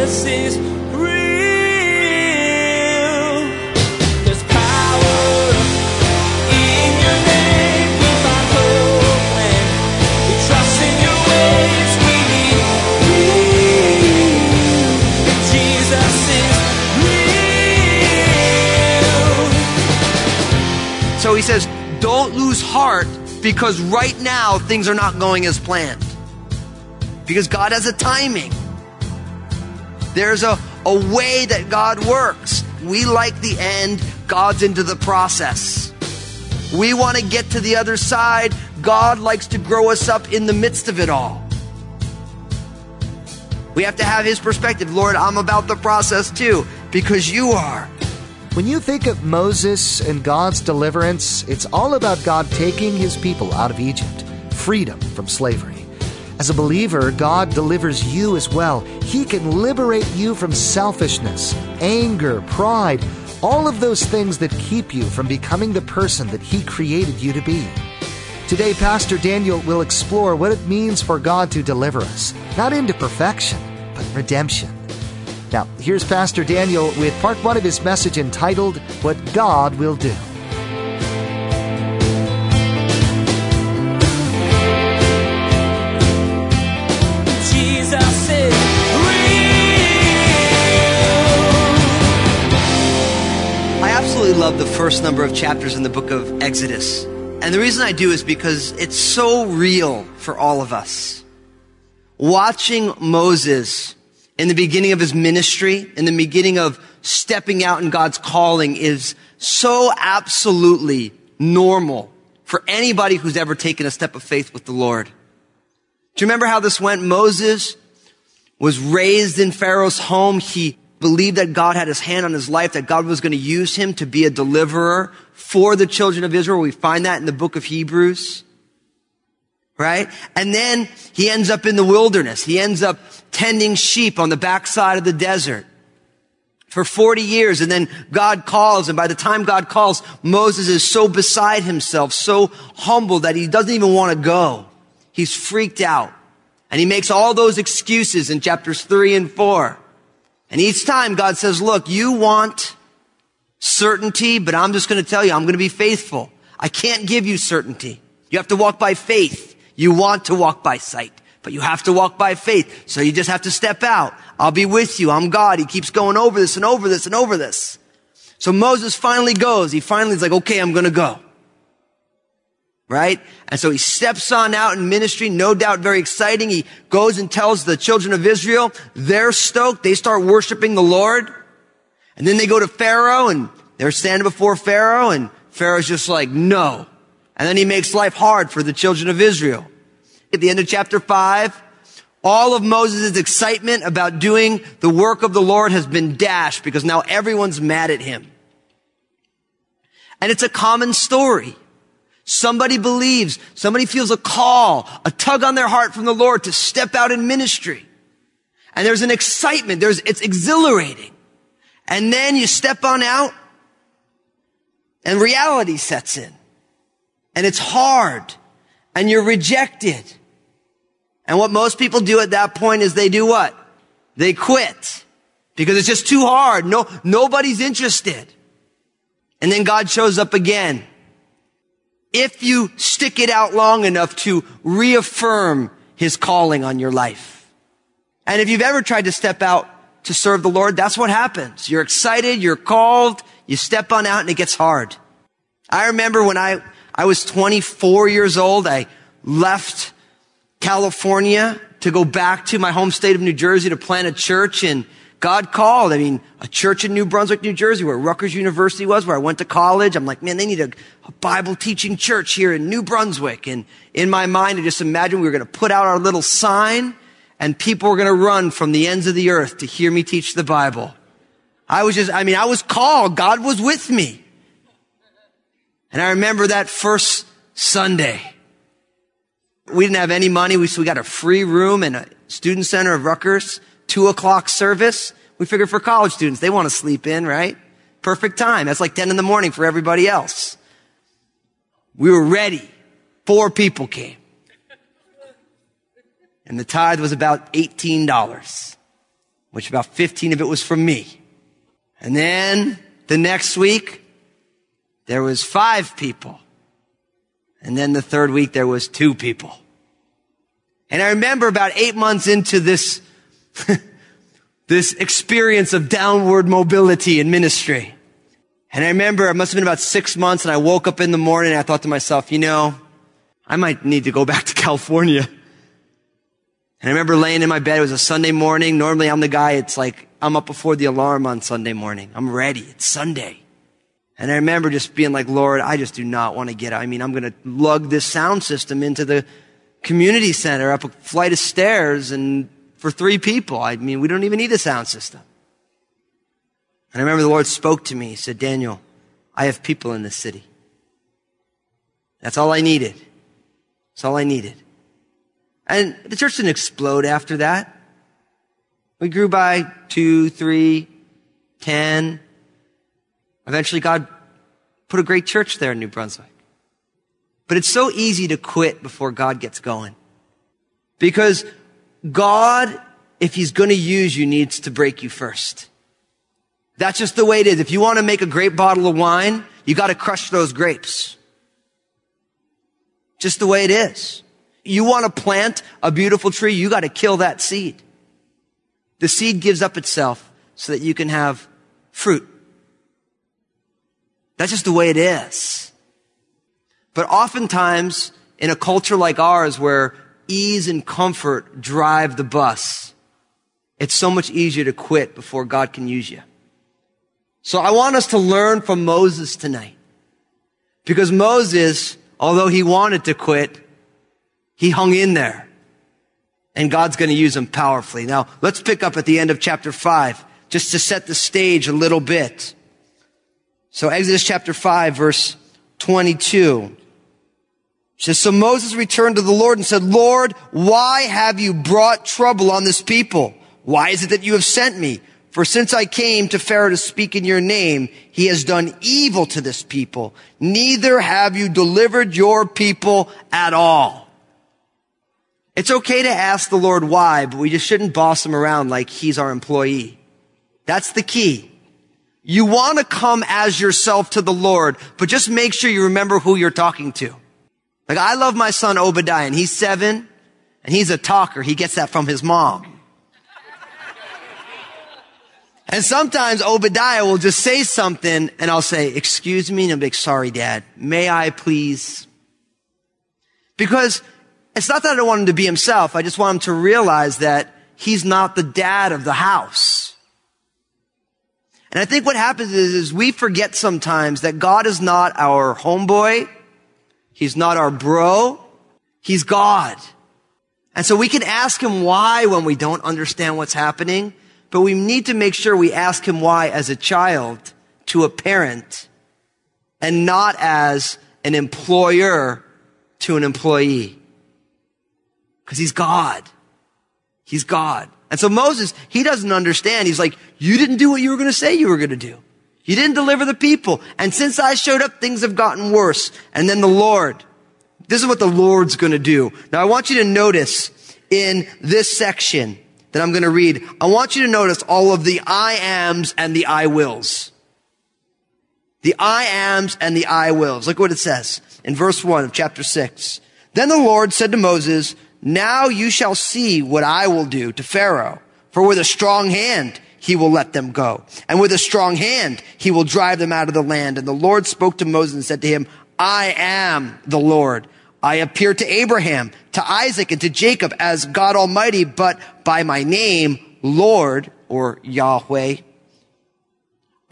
Jesus is. So he says, don't lose heart because right now things are not going as planned. Because God has a timing. There's a, a way that God works. We like the end, God's into the process. We want to get to the other side. God likes to grow us up in the midst of it all. We have to have His perspective. Lord, I'm about the process too, because you are. When you think of Moses and God's deliverance, it's all about God taking his people out of Egypt, freedom from slavery. As a believer, God delivers you as well. He can liberate you from selfishness, anger, pride, all of those things that keep you from becoming the person that He created you to be. Today, Pastor Daniel will explore what it means for God to deliver us, not into perfection, but redemption. Now, here's Pastor Daniel with part one of his message entitled, What God Will Do. The first number of chapters in the book of Exodus. And the reason I do is because it's so real for all of us. Watching Moses in the beginning of his ministry, in the beginning of stepping out in God's calling is so absolutely normal for anybody who's ever taken a step of faith with the Lord. Do you remember how this went? Moses was raised in Pharaoh's home. He believed that God had his hand on his life, that God was going to use him to be a deliverer for the children of Israel. We find that in the book of Hebrews. Right? And then he ends up in the wilderness. He ends up tending sheep on the backside of the desert for 40 years. And then God calls. And by the time God calls, Moses is so beside himself, so humble that he doesn't even want to go. He's freaked out. And he makes all those excuses in chapters three and four. And each time God says, look, you want certainty, but I'm just going to tell you, I'm going to be faithful. I can't give you certainty. You have to walk by faith. You want to walk by sight, but you have to walk by faith. So you just have to step out. I'll be with you. I'm God. He keeps going over this and over this and over this. So Moses finally goes. He finally is like, okay, I'm going to go. Right? And so he steps on out in ministry, no doubt very exciting. He goes and tells the children of Israel, they're stoked. They start worshiping the Lord. And then they go to Pharaoh and they're standing before Pharaoh and Pharaoh's just like, no. And then he makes life hard for the children of Israel. At the end of chapter five, all of Moses' excitement about doing the work of the Lord has been dashed because now everyone's mad at him. And it's a common story. Somebody believes, somebody feels a call, a tug on their heart from the Lord to step out in ministry. And there's an excitement, there's, it's exhilarating. And then you step on out and reality sets in. And it's hard and you're rejected. And what most people do at that point is they do what? They quit because it's just too hard. No, nobody's interested. And then God shows up again. If you stick it out long enough to reaffirm his calling on your life. And if you've ever tried to step out to serve the Lord, that's what happens. You're excited, you're called, you step on out and it gets hard. I remember when I, I was 24 years old, I left California to go back to my home state of New Jersey to plant a church and God called. I mean, a church in New Brunswick, New Jersey, where Rutgers University was, where I went to college. I'm like, man, they need a, a Bible teaching church here in New Brunswick. And in my mind, I just imagined we were going to put out our little sign and people were going to run from the ends of the earth to hear me teach the Bible. I was just, I mean, I was called. God was with me. And I remember that first Sunday. We didn't have any money. We, so we got a free room in a student center of Rutgers, two o'clock service. We figured for college students, they want to sleep in, right? Perfect time. That's like 10 in the morning for everybody else. We were ready. Four people came. And the tithe was about $18. which about 15 of it was from me. And then the next week, there was five people. And then the third week, there was two people. And I remember about eight months into this, this experience of downward mobility in ministry. And I remember it must have been about six months and I woke up in the morning and I thought to myself, you know, I might need to go back to California. And I remember laying in my bed. It was a Sunday morning. Normally I'm the guy, it's like, I'm up before the alarm on Sunday morning. I'm ready. It's Sunday. And I remember just being like, Lord, I just do not want to get out. I mean, I'm going to lug this sound system into the community center up a flight of stairs and for three people. I mean, we don't even need a sound system. And I remember the Lord spoke to me. He said, Daniel, I have people in this city. That's all I needed. That's all I needed. And the church didn't explode after that. We grew by two, three, ten. Eventually God put a great church there in New Brunswick. But it's so easy to quit before God gets going. Because God, if He's going to use you, needs to break you first. That's just the way it is. If you want to make a great bottle of wine, you got to crush those grapes. Just the way it is. You want to plant a beautiful tree, you got to kill that seed. The seed gives up itself so that you can have fruit. That's just the way it is. But oftentimes, in a culture like ours where ease and comfort drive the bus, it's so much easier to quit before God can use you. So I want us to learn from Moses tonight. Because Moses, although he wanted to quit, he hung in there. And God's going to use him powerfully. Now, let's pick up at the end of chapter 5, just to set the stage a little bit. So Exodus chapter 5, verse 22 says, So Moses returned to the Lord and said, Lord, why have you brought trouble on this people? Why is it that you have sent me? For since I came to Pharaoh to speak in your name, he has done evil to this people. Neither have you delivered your people at all. It's okay to ask the Lord why, but we just shouldn't boss him around like he's our employee. That's the key. You want to come as yourself to the Lord, but just make sure you remember who you're talking to. Like I love my son Obadiah and he's seven and he's a talker. He gets that from his mom. And sometimes Obadiah will just say something and I'll say, excuse me. And he'll be like, sorry, dad. May I please? Because it's not that I don't want him to be himself. I just want him to realize that he's not the dad of the house. And I think what happens is, is we forget sometimes that God is not our homeboy. He's not our bro. He's God. And so we can ask him why when we don't understand what's happening, but we need to make sure we ask him why as a child to a parent and not as an employer to an employee. Because he's God. He's God. And so Moses, he doesn't understand. He's like, you didn't do what you were going to say you were going to do. You didn't deliver the people. And since I showed up, things have gotten worse. And then the Lord, this is what the Lord's going to do. Now I want you to notice in this section that I'm going to read, I want you to notice all of the I ams and the I wills. The I ams and the I wills. Look what it says in verse 1 of chapter 6. Then the Lord said to Moses, Now you shall see what I will do to Pharaoh, for with a strong hand he will let them go. And with a strong hand he will drive them out of the land. And the Lord spoke to Moses and said to him, I am the Lord. I appeared to Abraham, to Isaac, and to Jacob as God Almighty, but by my name, Lord, or Yahweh,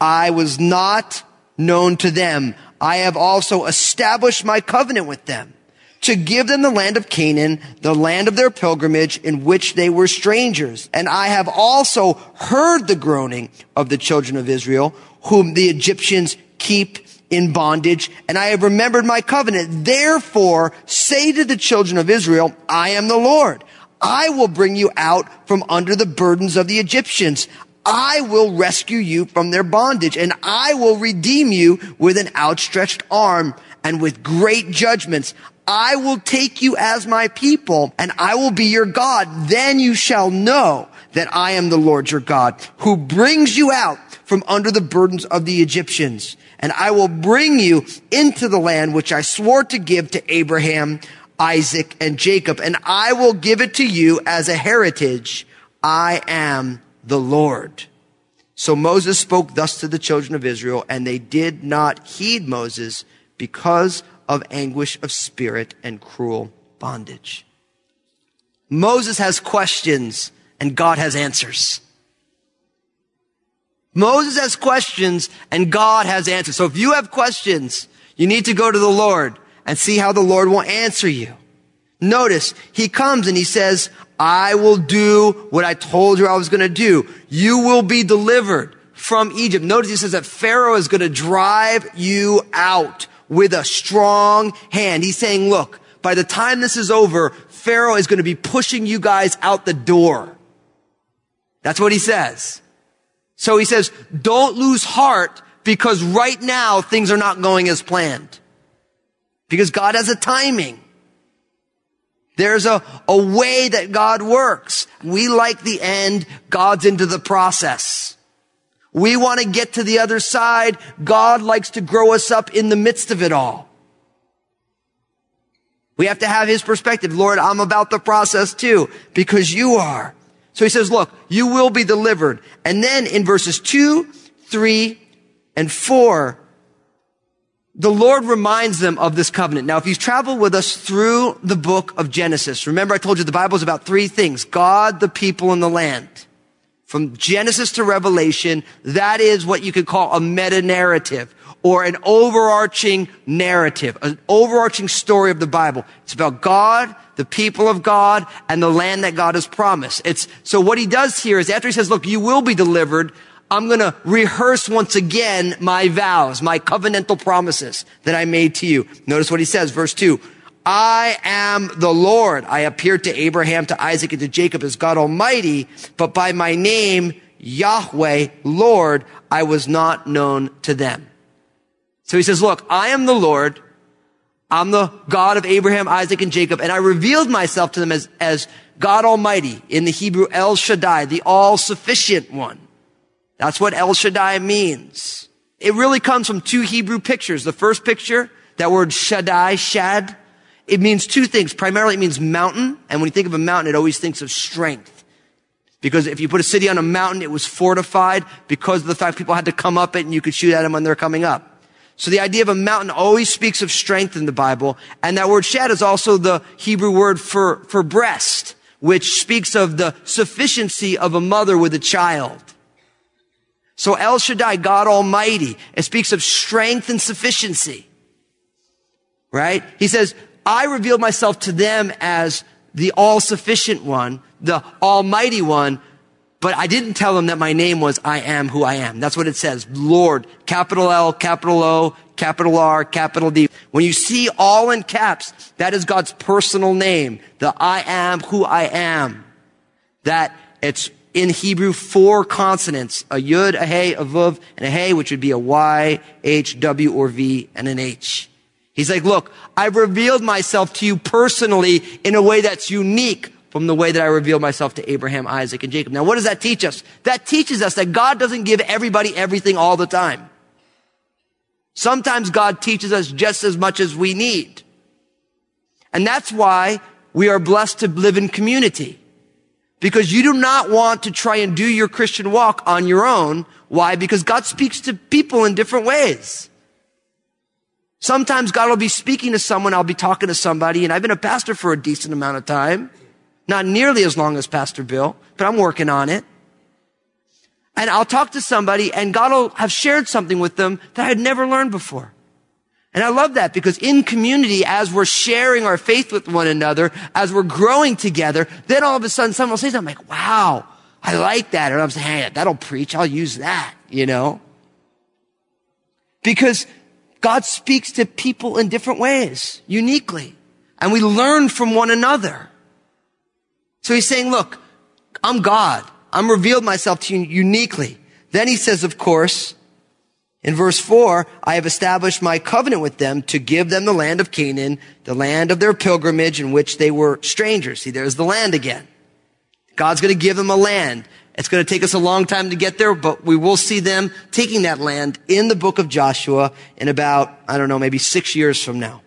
I was not known to them. I have also established my covenant with them to give them the land of Canaan, the land of their pilgrimage in which they were strangers. And I have also heard the groaning of the children of Israel, whom the Egyptians keep in bondage, and I have remembered my covenant. Therefore, say to the children of Israel, I am the Lord. I will bring you out from under the burdens of the Egyptians. I will rescue you from their bondage, and I will redeem you with an outstretched arm and with great judgments. I will take you as my people, and I will be your God. Then you shall know that I am the Lord your God who brings you out from under the burdens of the Egyptians. And I will bring you into the land which I swore to give to Abraham, Isaac, and Jacob. And I will give it to you as a heritage. I am the Lord. So Moses spoke thus to the children of Israel, and they did not heed Moses because of anguish of spirit and cruel bondage. Moses has questions and God has answers. Moses has questions and God has answers. So if you have questions, you need to go to the Lord and see how the Lord will answer you. Notice he comes and he says, I will do what I told you I was going to do. You will be delivered from Egypt. Notice he says that Pharaoh is going to drive you out with a strong hand. He's saying, look, by the time this is over, Pharaoh is going to be pushing you guys out the door. That's what he says. So he says, don't lose heart because right now things are not going as planned. Because God has a timing. There's a, a way that God works. We like the end. God's into the process. We want to get to the other side. God likes to grow us up in the midst of it all. We have to have his perspective. Lord, I'm about the process too, because you are. So he says, look, you will be delivered. And then in verses two, three, and four, the Lord reminds them of this covenant. Now, if you've traveled with us through the book of Genesis, remember I told you the Bible is about three things. God, the people, and the land. From Genesis to Revelation, that is what you could call a meta narrative or an overarching narrative, an overarching story of the Bible. It's about God, the people of God, and the land that God has promised. It's, so what he does here is after he says, look, you will be delivered, I'm going to rehearse once again my vows, my covenantal promises that I made to you. Notice what he says, verse two. I am the Lord. I appeared to Abraham, to Isaac, and to Jacob as God Almighty, but by my name, Yahweh, Lord, I was not known to them. So he says, look, I am the Lord. I'm the God of Abraham, Isaac, and Jacob, and I revealed myself to them as, as God Almighty in the Hebrew El Shaddai, the all-sufficient one. That's what El Shaddai means. It really comes from two Hebrew pictures. The first picture, that word Shaddai, Shad, it means two things. Primarily, it means mountain. And when you think of a mountain, it always thinks of strength. Because if you put a city on a mountain, it was fortified because of the fact people had to come up it and you could shoot at them when they're coming up. So the idea of a mountain always speaks of strength in the Bible. And that word shad is also the Hebrew word for, for breast, which speaks of the sufficiency of a mother with a child. So El Shaddai, God Almighty, it speaks of strength and sufficiency. Right? He says, I revealed myself to them as the all-sufficient one, the almighty one, but I didn't tell them that my name was I am who I am. That's what it says. Lord, capital L, capital O, capital R, capital D. When you see all in caps, that is God's personal name. The I am who I am. That it's in Hebrew four consonants, a yud, a hey, a vuv, and a hey, which would be a Y, H, W, or V, and an H. He's like, look, I've revealed myself to you personally in a way that's unique from the way that I revealed myself to Abraham, Isaac, and Jacob. Now, what does that teach us? That teaches us that God doesn't give everybody everything all the time. Sometimes God teaches us just as much as we need. And that's why we are blessed to live in community. Because you do not want to try and do your Christian walk on your own. Why? Because God speaks to people in different ways. Sometimes God will be speaking to someone, I'll be talking to somebody, and I've been a pastor for a decent amount of time. Not nearly as long as Pastor Bill, but I'm working on it. And I'll talk to somebody and God will have shared something with them that I had never learned before. And I love that because in community, as we're sharing our faith with one another, as we're growing together, then all of a sudden someone will say something like, wow, I like that. And I'm saying, hey, that'll preach. I'll use that, you know? Because God speaks to people in different ways, uniquely. And we learn from one another. So he's saying, look, I'm God. I'm revealed myself to you uniquely. Then he says, of course, in verse four, I have established my covenant with them to give them the land of Canaan, the land of their pilgrimage in which they were strangers. See, there's the land again. God's going to give them a land. It's going to take us a long time to get there, but we will see them taking that land in the book of Joshua in about, I don't know, maybe six years from now.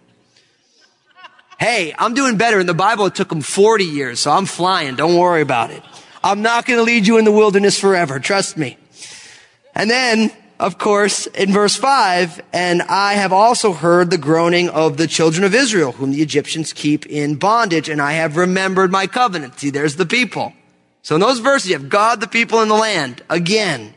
Hey, I'm doing better. In the Bible, it took them 40 years, so I'm flying. Don't worry about it. I'm not going to lead you in the wilderness forever. Trust me. And then, of course, in verse 5, and I have also heard the groaning of the children of Israel, whom the Egyptians keep in bondage, and I have remembered my covenant. See, there's the people. So in those verses, you have God, the people, and the land again.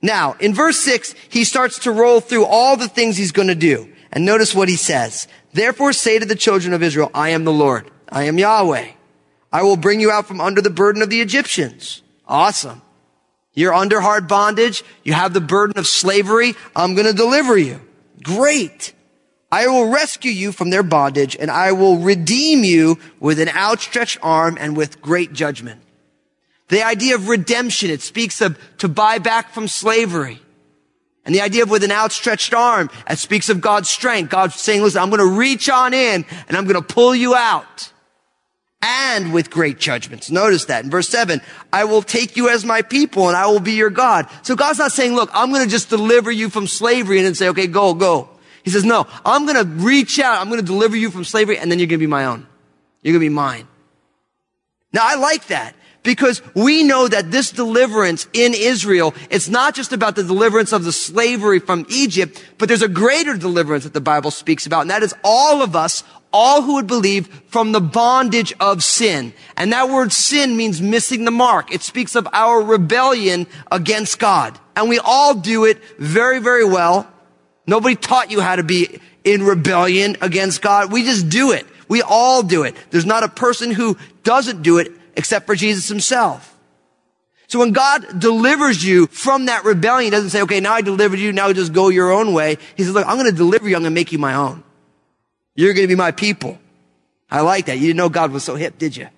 Now, in verse 6, he starts to roll through all the things he's going to do. And notice what he says. Therefore say to the children of Israel, I am the Lord. I am Yahweh. I will bring you out from under the burden of the Egyptians. Awesome. You're under hard bondage. You have the burden of slavery. I'm going to deliver you. Great. I will rescue you from their bondage and I will redeem you with an outstretched arm and with great judgment. The idea of redemption, it speaks of to buy back from slavery. And the idea of with an outstretched arm, it speaks of God's strength. God's saying, listen, I'm going to reach on in and I'm going to pull you out. And with great judgments. Notice that in verse seven, I will take you as my people and I will be your God. So God's not saying, look, I'm going to just deliver you from slavery and then say, okay, go, go. He says, no, I'm going to reach out. I'm going to deliver you from slavery and then you're going to be my own. You're going to be mine. Now I like that because we know that this deliverance in Israel, it's not just about the deliverance of the slavery from Egypt, but there's a greater deliverance that the Bible speaks about, and that is all of us, all who would believe from the bondage of sin. And that word sin means missing the mark. It speaks of our rebellion against God. And we all do it very, very well. Nobody taught you how to be in rebellion against God. We just do it. We all do it. There's not a person who doesn't do it except for Jesus himself. So when God delivers you from that rebellion, he doesn't say, okay, now I delivered you, now just go your own way. He says, look, I'm going to deliver you, I'm going to make you my own. You're going to be my people. I like that. You didn't know God was so hip, did you?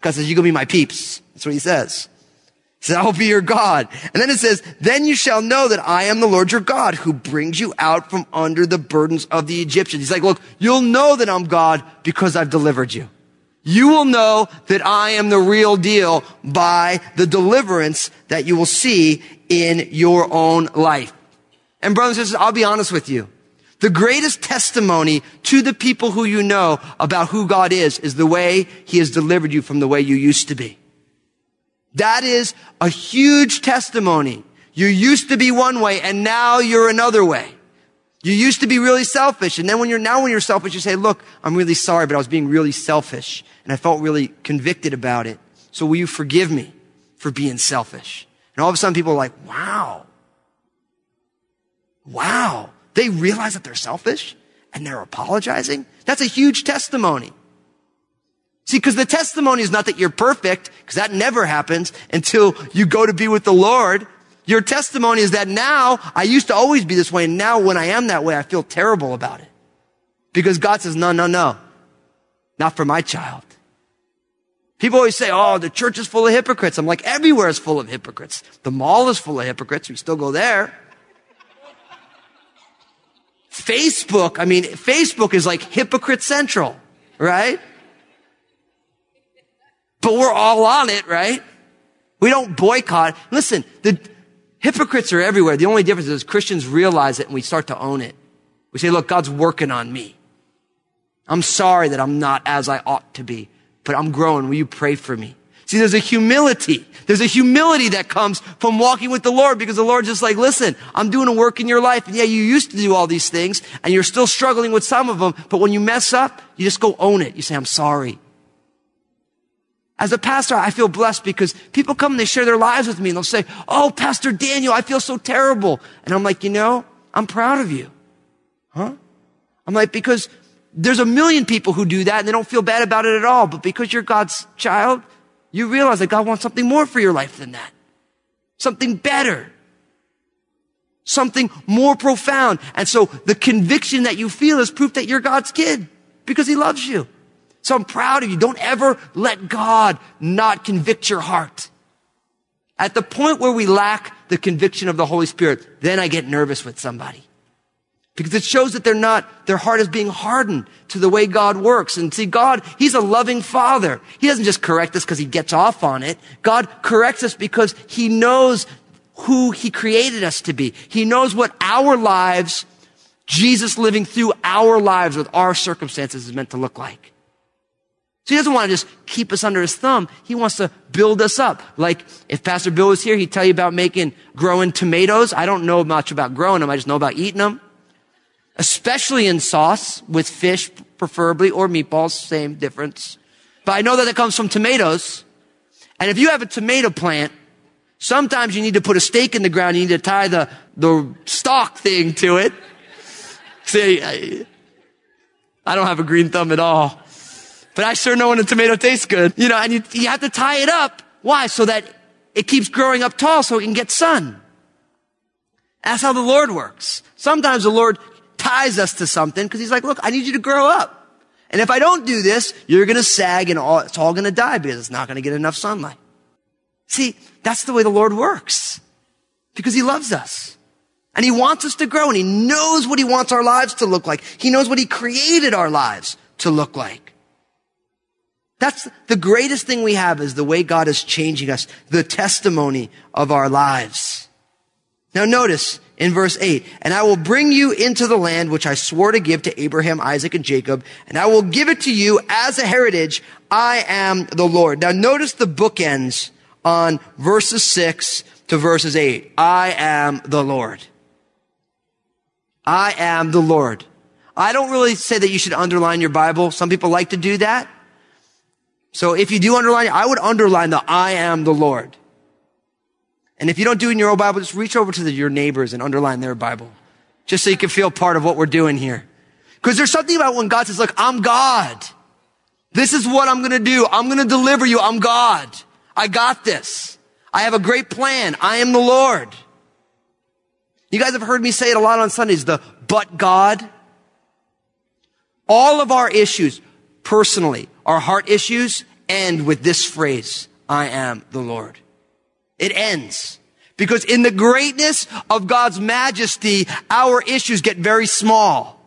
God says, you're going to be my peeps. That's what he says. He says, I will be your God. And then it says, then you shall know that I am the Lord your God who brings you out from under the burdens of the Egyptians. He's like, look, you'll know that I'm God because I've delivered you. You will know that I am the real deal by the deliverance that you will see in your own life. And brothers and sisters, I'll be honest with you. The greatest testimony to the people who you know about who God is, is the way He has delivered you from the way you used to be. That is a huge testimony. You used to be one way and now you're another way. You used to be really selfish. And then when you're now when you're selfish, you say, look, I'm really sorry, but I was being really selfish and I felt really convicted about it. So will you forgive me for being selfish? And all of a sudden people are like, wow. Wow. They realize that they're selfish and they're apologizing. That's a huge testimony. See, because the testimony is not that you're perfect, because that never happens until you go to be with the Lord. Your testimony is that now I used to always be this way, and now when I am that way, I feel terrible about it. Because God says, no, no, no. Not for my child. People always say, oh, the church is full of hypocrites. I'm like, everywhere is full of hypocrites. The mall is full of hypocrites. We still go there. Facebook, I mean, Facebook is like hypocrite central, right? But we're all on it, right? We don't boycott. Listen, the, Hypocrites are everywhere. The only difference is Christians realize it and we start to own it. We say, look, God's working on me. I'm sorry that I'm not as I ought to be, but I'm growing. Will you pray for me? See, there's a humility. There's a humility that comes from walking with the Lord because the Lord's just like, listen, I'm doing a work in your life. And yeah, you used to do all these things and you're still struggling with some of them. But when you mess up, you just go own it. You say, I'm sorry. As a pastor, I feel blessed because people come and they share their lives with me and they'll say, Oh, Pastor Daniel, I feel so terrible. And I'm like, you know, I'm proud of you. Huh? I'm like, because there's a million people who do that and they don't feel bad about it at all. But because you're God's child, you realize that God wants something more for your life than that. Something better. Something more profound. And so the conviction that you feel is proof that you're God's kid because he loves you. So I'm proud of you. Don't ever let God not convict your heart. At the point where we lack the conviction of the Holy Spirit, then I get nervous with somebody. Because it shows that they're not, their heart is being hardened to the way God works. And see, God, He's a loving Father. He doesn't just correct us because He gets off on it. God corrects us because He knows who He created us to be. He knows what our lives, Jesus living through our lives with our circumstances is meant to look like. So he doesn't want to just keep us under his thumb. He wants to build us up. Like if Pastor Bill was here, he'd tell you about making, growing tomatoes. I don't know much about growing them. I just know about eating them especially in sauce with fish, preferably, or meatballs, same difference. But I know that it comes from tomatoes. And if you have a tomato plant, sometimes you need to put a stake in the ground. You need to tie the, the stalk thing to it. See, I, I don't have a green thumb at all. But I sure know when a tomato tastes good. You know, and you, you have to tie it up. Why? So that it keeps growing up tall so it can get sun. That's how the Lord works. Sometimes the Lord ties us to something because he's like, look, I need you to grow up. And if I don't do this, you're going to sag and all, it's all going to die because it's not going to get enough sunlight. See, that's the way the Lord works because he loves us and he wants us to grow and he knows what he wants our lives to look like. He knows what he created our lives to look like. That's the greatest thing we have is the way God is changing us, the testimony of our lives. Now notice, in verse 8, and I will bring you into the land which I swore to give to Abraham, Isaac, and Jacob, and I will give it to you as a heritage. I am the Lord. Now notice the bookends on verses 6 to verses 8. I am the Lord. I am the Lord. I don't really say that you should underline your Bible. Some people like to do that. So if you do underline, I would underline the I am the Lord. And if you don't do it in your own Bible, just reach over to the, your neighbors and underline their Bible. Just so you can feel part of what we're doing here. Because there's something about when God says, look, I'm God. This is what I'm going to do. I'm going to deliver you. I'm God. I got this. I have a great plan. I am the Lord. You guys have heard me say it a lot on Sundays, the but God. All of our issues, personally, our heart issues end with this phrase, I am the Lord. It ends. Because in the greatness of God's majesty, our issues get very small.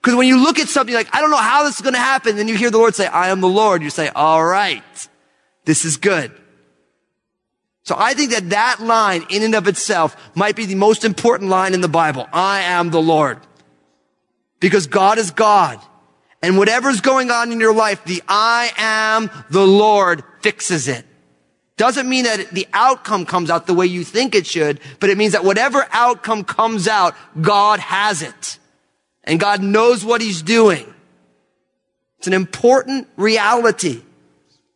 Because when you look at something like, I don't know how this is going to happen, then you hear the Lord say, I am the Lord. You say, all right, this is good. So I think that that line in and of itself might be the most important line in the Bible. I am the Lord. Because God is God. And whatever's going on in your life, the I am the Lord fixes it. Doesn't mean that the outcome comes out the way you think it should, but it means that whatever outcome comes out, God has it. And God knows what he's doing. It's an important reality.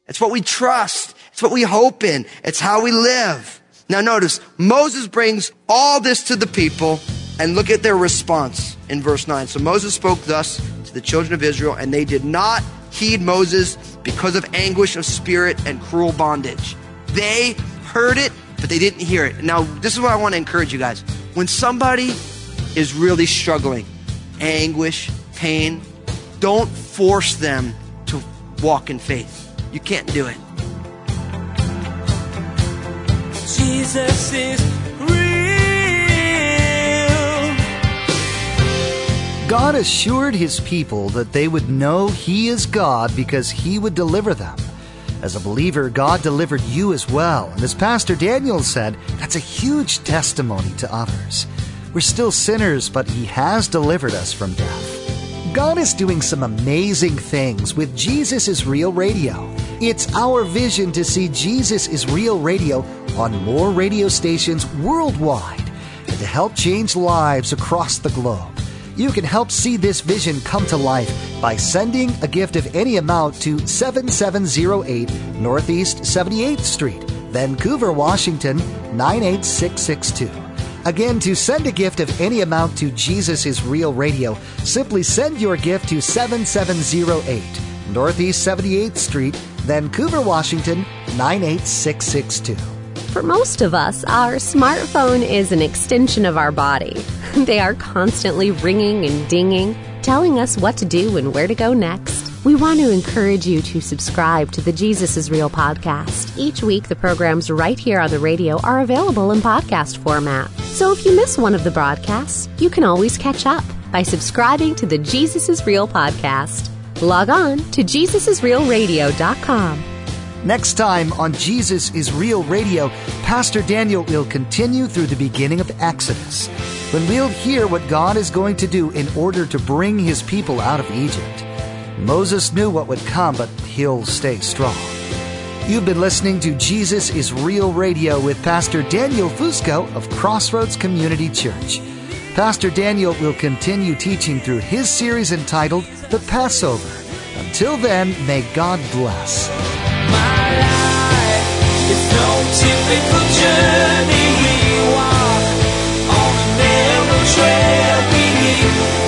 It's what we trust. It's what we hope in. It's how we live. Now notice, Moses brings all this to the people and look at their response in verse 9. So Moses spoke thus the children of Israel and they did not heed Moses because of anguish of spirit and cruel bondage. They heard it, but they didn't hear it. Now, this is what I want to encourage you guys. When somebody is really struggling, anguish, pain, don't force them to walk in faith. You can't do it. Jesus is God assured his people that they would know he is God because he would deliver them. As a believer, God delivered you as well. And as Pastor Daniel said, that's a huge testimony to others. We're still sinners, but He has delivered us from death. God is doing some amazing things with Jesus is Real Radio. It's our vision to see Jesus is Real Radio on more radio stations worldwide and to help change lives across the globe. You can help see this vision come to life by sending a gift of any amount to 7708 Northeast 78th Street, Vancouver, Washington 98662. Again, to send a gift of any amount to Jesus is Real Radio, simply send your gift to 7708 Northeast 78th Street, Vancouver, Washington 98662. For most of us, our smartphone is an extension of our body. They are constantly ringing and dinging, telling us what to do and where to go next. We want to encourage you to subscribe to the Jesus is Real podcast. Each week, the programs right here on the radio are available in podcast format. So if you miss one of the broadcasts, you can always catch up. by subscribing to the Jesus is Real podcast. Log on to JesusIsRealRadio.com. Next time on Jesus is Real Radio, Pastor Daniel will continue through the beginning of Exodus, when we'll hear what God is going to do in order to bring his people out of Egypt. Moses knew what would come, but he'll stay strong. You've been listening to Jesus is Real Radio with Pastor Daniel Fusco of Crossroads Community Church. Pastor Daniel will continue teaching through his series entitled The Passover. Until then, may God bless journey we walk on a narrow trail we